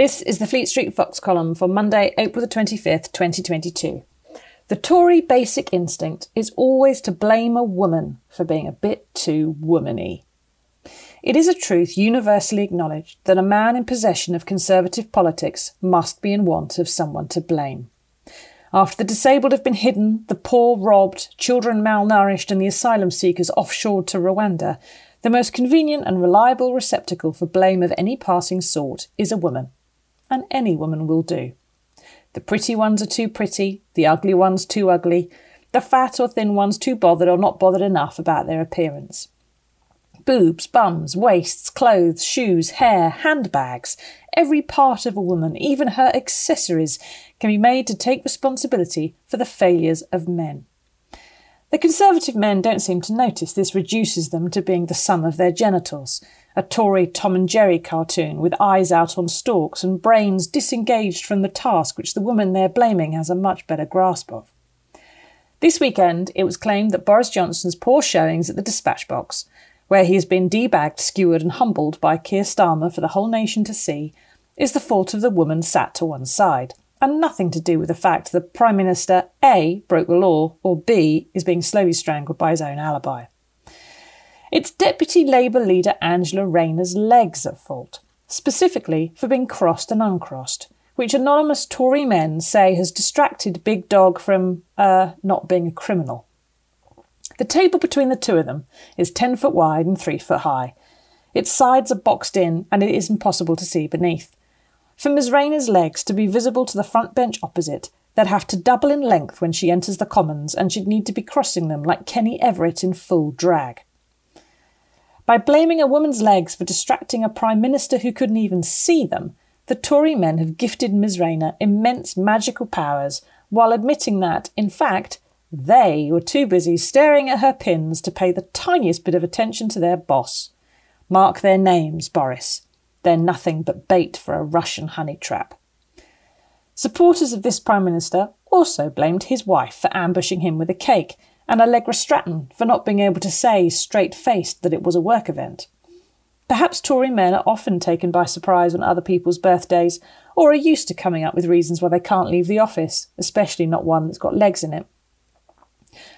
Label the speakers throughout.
Speaker 1: This is the Fleet Street Fox column for Monday, April the 25th, 2022. The Tory basic instinct is always to blame a woman for being a bit too womany. It is a truth universally acknowledged that a man in possession of conservative politics must be in want of someone to blame. After the disabled have been hidden, the poor robbed, children malnourished, and the asylum seekers offshored to Rwanda, the most convenient and reliable receptacle for blame of any passing sort is a woman and any woman will do. The pretty ones are too pretty, the ugly ones too ugly, the fat or thin ones too bothered or not bothered enough about their appearance. Boobs, bums, waists, clothes, shoes, hair, handbags, every part of a woman, even her accessories, can be made to take responsibility for the failures of men. The Conservative men don't seem to notice this reduces them to being the sum of their genitals, a Tory Tom and Jerry cartoon with eyes out on stalks and brains disengaged from the task which the woman they're blaming has a much better grasp of. This weekend, it was claimed that Boris Johnson's poor showings at the dispatch box, where he has been debagged, skewered, and humbled by Keir Starmer for the whole nation to see, is the fault of the woman sat to one side, and nothing to do with the fact that Prime Minister A broke the law or B is being slowly strangled by his own alibi. It's Deputy Labour leader Angela Rayner's legs at fault, specifically for being crossed and uncrossed, which anonymous Tory men say has distracted Big Dog from, uh, not being a criminal. The table between the two of them is 10 foot wide and 3 foot high. Its sides are boxed in and it is impossible to see beneath. For Ms. Rayner's legs to be visible to the front bench opposite, they'd have to double in length when she enters the Commons and she'd need to be crossing them like Kenny Everett in full drag. By blaming a woman's legs for distracting a Prime Minister who couldn't even see them, the Tory men have gifted Ms. Rayner immense magical powers while admitting that, in fact, they were too busy staring at her pins to pay the tiniest bit of attention to their boss. Mark their names, Boris. They're nothing but bait for a Russian honey trap. Supporters of this Prime Minister also blamed his wife for ambushing him with a cake and Allegra Stratton mm. for not being able to say straight faced that it was a work event. Perhaps Tory men are often taken by surprise on other people's birthdays, or are used to coming up with reasons why they can't leave the office, especially not one that's got legs in it.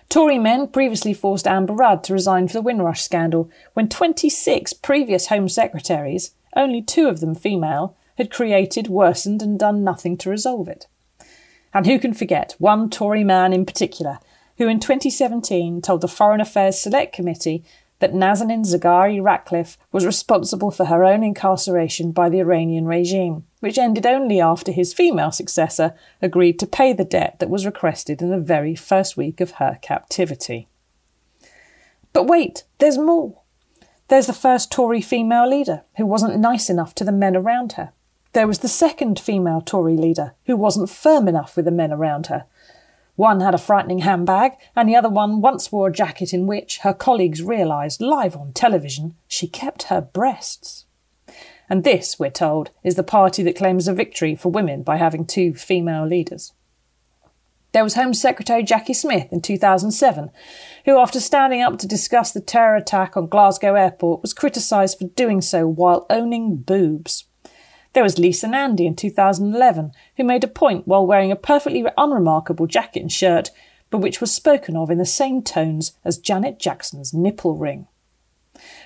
Speaker 1: Tory men previously forced Amber Rudd to resign for the Windrush scandal when 26 previous Home Secretaries, only two of them female, had created, worsened, and done nothing to resolve it. And who can forget one Tory man in particular who in 2017 told the Foreign Affairs Select Committee that Nazanin Zaghari Ratcliffe was responsible for her own incarceration by the Iranian regime, which ended only after his female successor agreed to pay the debt that was requested in the very first week of her captivity. But wait, there's more. There's the first Tory female leader who wasn't nice enough to the men around her. There was the second female Tory leader who wasn't firm enough with the men around her, one had a frightening handbag, and the other one once wore a jacket in which, her colleagues realised live on television, she kept her breasts. And this, we're told, is the party that claims a victory for women by having two female leaders. There was Home Secretary Jacqui Smith in 2007, who, after standing up to discuss the terror attack on Glasgow Airport, was criticised for doing so while owning boobs. There was Lisa Nandy in 2011, who made a point while wearing a perfectly unremarkable jacket and shirt, but which was spoken of in the same tones as Janet Jackson's nipple ring.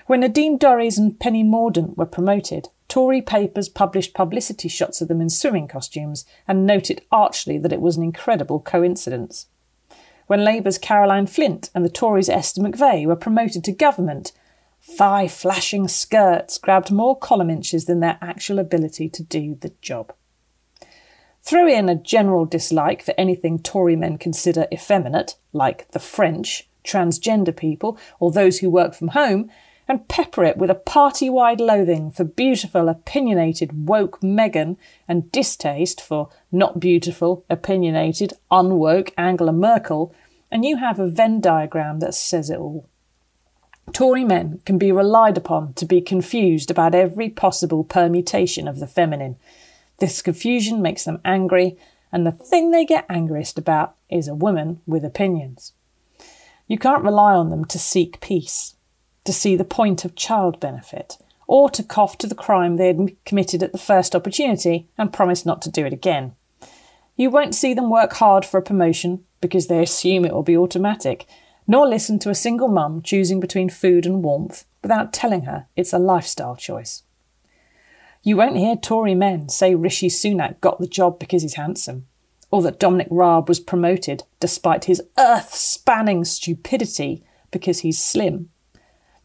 Speaker 1: When Nadine Dorries and Penny Mordaunt were promoted, Tory papers published publicity shots of them in swimming costumes and noted archly that it was an incredible coincidence. When Labour's Caroline Flint and the Tories' Esther McVey were promoted to government, Thigh flashing skirts grabbed more column inches than their actual ability to do the job. Throw in a general dislike for anything Tory men consider effeminate, like the French, transgender people, or those who work from home, and pepper it with a party wide loathing for beautiful, opinionated, woke Meghan and distaste for not beautiful, opinionated, unwoke Angela Merkel, and you have a Venn diagram that says it all. Tory men can be relied upon to be confused about every possible permutation of the feminine. This confusion makes them angry, and the thing they get angriest about is a woman with opinions. You can't rely on them to seek peace, to see the point of child benefit, or to cough to the crime they had committed at the first opportunity and promise not to do it again. You won't see them work hard for a promotion because they assume it will be automatic, nor listen to a single mum choosing between food and warmth without telling her it's a lifestyle choice. You won't hear Tory men say Rishi Sunak got the job because he's handsome, or that Dominic Raab was promoted despite his earth spanning stupidity because he's slim.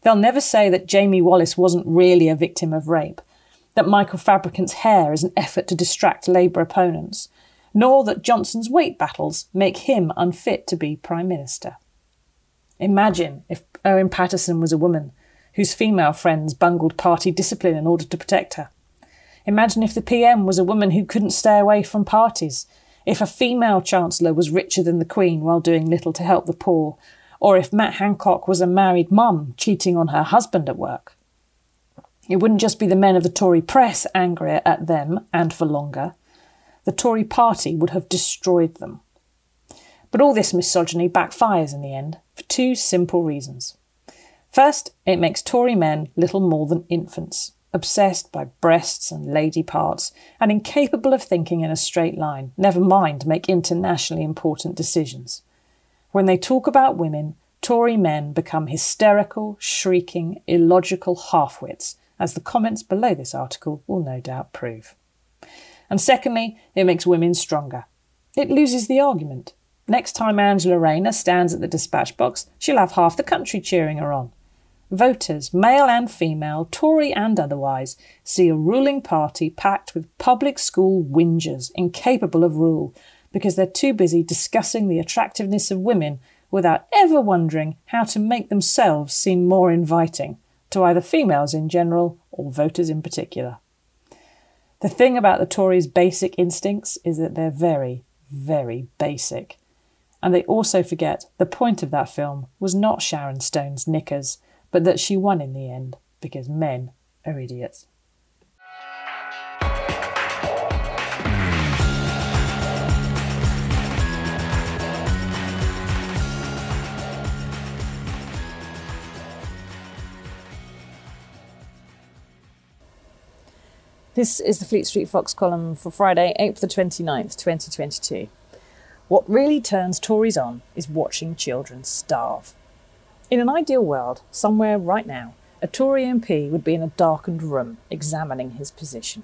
Speaker 1: They'll never say that Jamie Wallis wasn't really a victim of rape, that Michael Fabricant's hair is an effort to distract Labour opponents, nor that Johnson's weight battles make him unfit to be Prime Minister. Imagine if Owen Paterson was a woman whose female friends bungled party discipline in order to protect her. Imagine if the PM was a woman who couldn't stay away from parties, if a female Chancellor was richer than the Queen while doing little to help the poor, or if Matt Hancock was a married mum cheating on her husband at work. It wouldn't just be the men of the Tory press angrier at them and for longer. The Tory party would have destroyed them. But all this misogyny backfires in the end two simple reasons. First, it makes Tory men little more than infants, obsessed by breasts and lady parts, and incapable of thinking in a straight line, never mind make internationally important decisions. When they talk about women, Tory men become hysterical, shrieking, illogical halfwits, as the comments below this article will no doubt prove. And secondly, it makes women stronger. It loses the argument. Next time Angela Rayner stands at the dispatch box, she'll have half the country cheering her on. Voters, male and female, Tory and otherwise, see a ruling party packed with public school whingers incapable of rule, because they're too busy discussing the attractiveness of women without ever wondering how to make themselves seem more inviting to either females in general or voters in particular. The thing about the Tories' basic instincts is that they're very, very basic. And they also forget the point of that film was not Sharon Stone's knickers, but that she won in the end because men are idiots. This is the Fleet Street Fox column for Friday, April the 29th, 2022. What really turns Tories on is watching children starve. In an ideal world, somewhere right now, a Tory MP would be in a darkened room examining his position.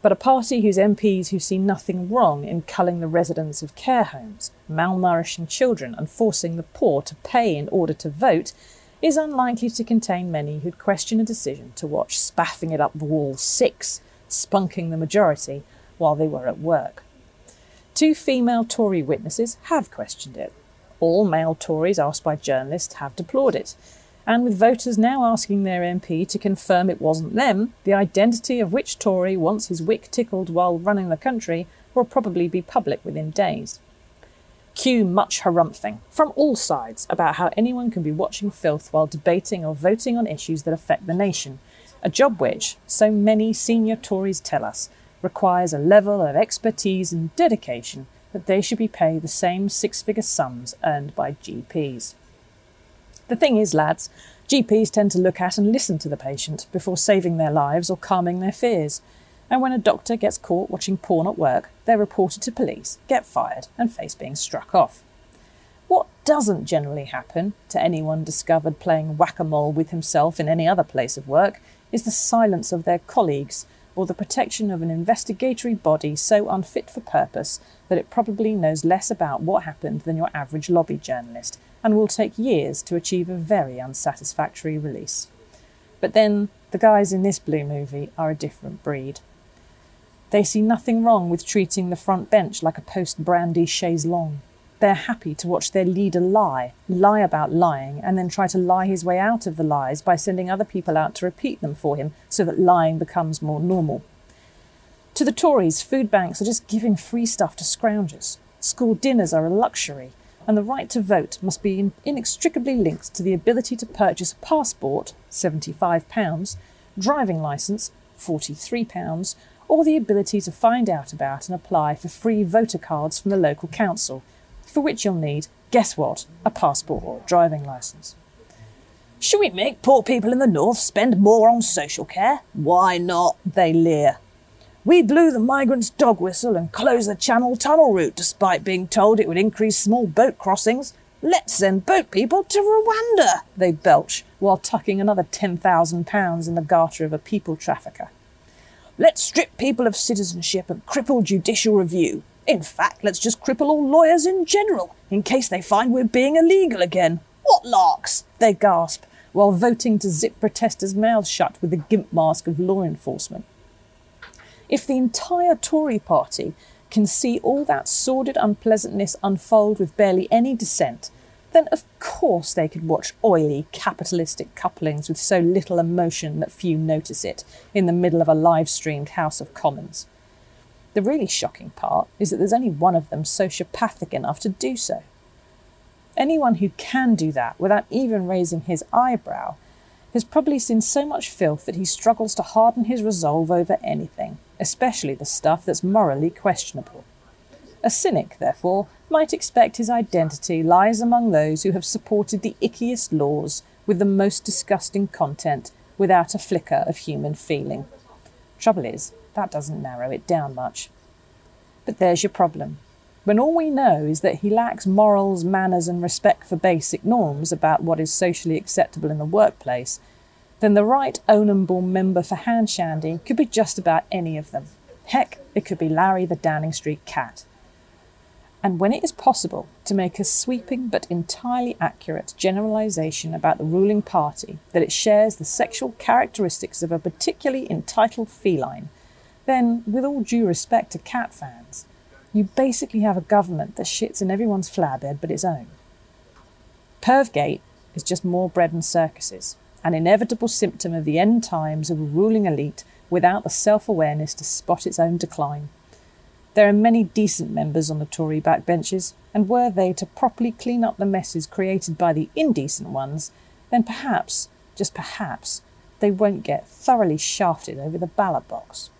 Speaker 1: But a party whose MPs who see nothing wrong in culling the residents of care homes, malnourishing children, and forcing the poor to pay in order to vote is unlikely to contain many who'd question a decision to watch Spaffing It Up the Wall 6 spunking the majority while they were at work. Two female Tory witnesses have questioned it. All male Tories asked by journalists have deplored it. And with voters now asking their MP to confirm it wasn't them, the identity of which Tory wants his wick tickled while running the country will probably be public within days. Cue much harumphing from all sides about how anyone can be watching filth while debating or voting on issues that affect the nation, a job which, so many senior Tories tell us, requires a level of expertise and dedication that they should be paid the same six figure sums earned by GPs. The thing is, lads, GPs tend to look at and listen to the patient before saving their lives or calming their fears and when a doctor gets caught watching porn at work, they're reported to police, get fired, and face being struck off. What doesn't generally happen to anyone discovered playing whack a mole with himself in any other place of work is the silence of their colleagues or the protection of an investigatory body so unfit for purpose that it probably knows less about what happened than your average lobby journalist and will take years to achieve a very unsatisfactory release. But then, the guys in this blue movie are a different breed. They see nothing wrong with treating the front bench like a post brandy chaise longue. They're happy to watch their leader lie, lie about lying, and then try to lie his way out of the lies by sending other people out to repeat them for him so that lying becomes more normal. To the Tories, food banks are just giving free stuff to scroungers. School dinners are a luxury, and the right to vote must be inextricably linked to the ability to purchase a passport, £75, driving licence, £43, or the ability to find out about and apply for free voter cards from the local council, for which you'll need, guess what, a passport or a driving licence.
Speaker 2: Should we make poor people in the north spend more on social care? Why not? They leer. We blew the migrants' dog whistle and closed the Channel Tunnel route despite being told it would increase small boat crossings. Let's send boat people to Rwanda, they belch, while tucking another £10,000 in the garter of a people trafficker. Let's strip people of citizenship and cripple judicial review. In fact, let's just cripple all lawyers in general, in case they find we're being illegal again. What larks! They gasp, while voting to zip protesters' mouths shut with the gimp mask of law enforcement. If the entire Tory party can see all that sordid unpleasantness unfold with barely any dissent, then of course they could watch oily, capitalistic couplings with so little emotion that few notice it in the middle of a live streamed House of Commons. The really shocking part is that there's only one of them sociopathic enough to do so. Anyone who can do that without even raising his eyebrow has probably seen so much filth that he struggles to harden his resolve over anything, especially the stuff that's morally questionable. A cynic, therefore, might expect his identity lies among those who have supported the ickiest laws with the most disgusting content without a flicker of human feeling. Trouble is, that doesn't narrow it down much. But there's your problem when all we know is that he lacks morals, manners, and respect for basic norms about what is socially acceptable in the workplace, then the right ownable member for Hand Shandy could be just about any of them. Heck, it could be Larry the Downing Street cat. And when it is possible to make a sweeping but entirely accurate generalisation about the ruling party that it shares the sexual characteristics of a particularly entitled feline, then, with all due respect to cat fans, you basically have a government that shits in everyone's flower bed but its own. Pervgate is just more bread and circuses, an inevitable symptom of the end times of a ruling elite without the self awareness to spot its own decline. There are many decent members on the Tory backbenches, and were they to properly clean up the messes created by the indecent ones, then perhaps, just perhaps, they won't get thoroughly shafted over the ballot box.